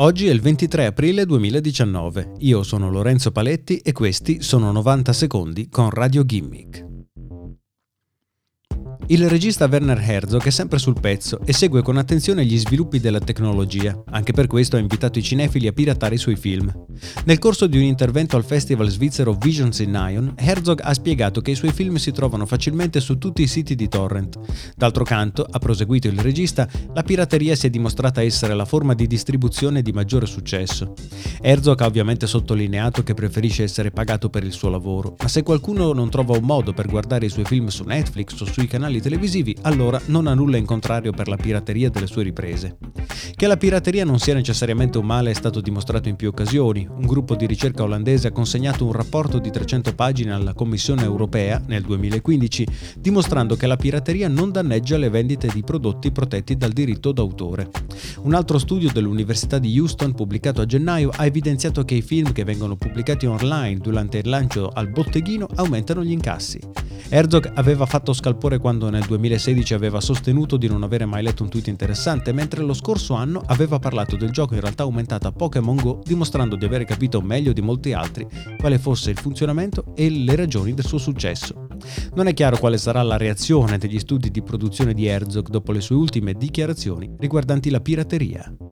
Oggi è il 23 aprile 2019. Io sono Lorenzo Paletti e questi sono 90 secondi con Radio Gimmick. Il regista Werner Herzog è sempre sul pezzo e segue con attenzione gli sviluppi della tecnologia, anche per questo ha invitato i cinefili a piratare i suoi film. Nel corso di un intervento al festival svizzero Visions in Ion, Herzog ha spiegato che i suoi film si trovano facilmente su tutti i siti di torrent. D'altro canto, ha proseguito il regista, la pirateria si è dimostrata essere la forma di distribuzione di maggiore successo. Herzog ha ovviamente sottolineato che preferisce essere pagato per il suo lavoro, ma se qualcuno non trova un modo per guardare i suoi film su Netflix o sui canali canali televisivi, allora non ha nulla in contrario per la pirateria delle sue riprese. Che la pirateria non sia necessariamente un male è stato dimostrato in più occasioni. Un gruppo di ricerca olandese ha consegnato un rapporto di 300 pagine alla Commissione europea nel 2015, dimostrando che la pirateria non danneggia le vendite di prodotti protetti dal diritto d'autore. Un altro studio dell'Università di Houston, pubblicato a gennaio, ha evidenziato che i film che vengono pubblicati online durante il lancio al botteghino aumentano gli incassi. Herzog aveva fatto scalpore quando nel 2016 aveva sostenuto di non avere mai letto un tweet interessante, mentre lo scorso anno aveva parlato del gioco in realtà aumentata Pokémon Go, dimostrando di avere capito meglio di molti altri quale fosse il funzionamento e le ragioni del suo successo. Non è chiaro quale sarà la reazione degli studi di produzione di Herzog dopo le sue ultime dichiarazioni riguardanti la pirateria.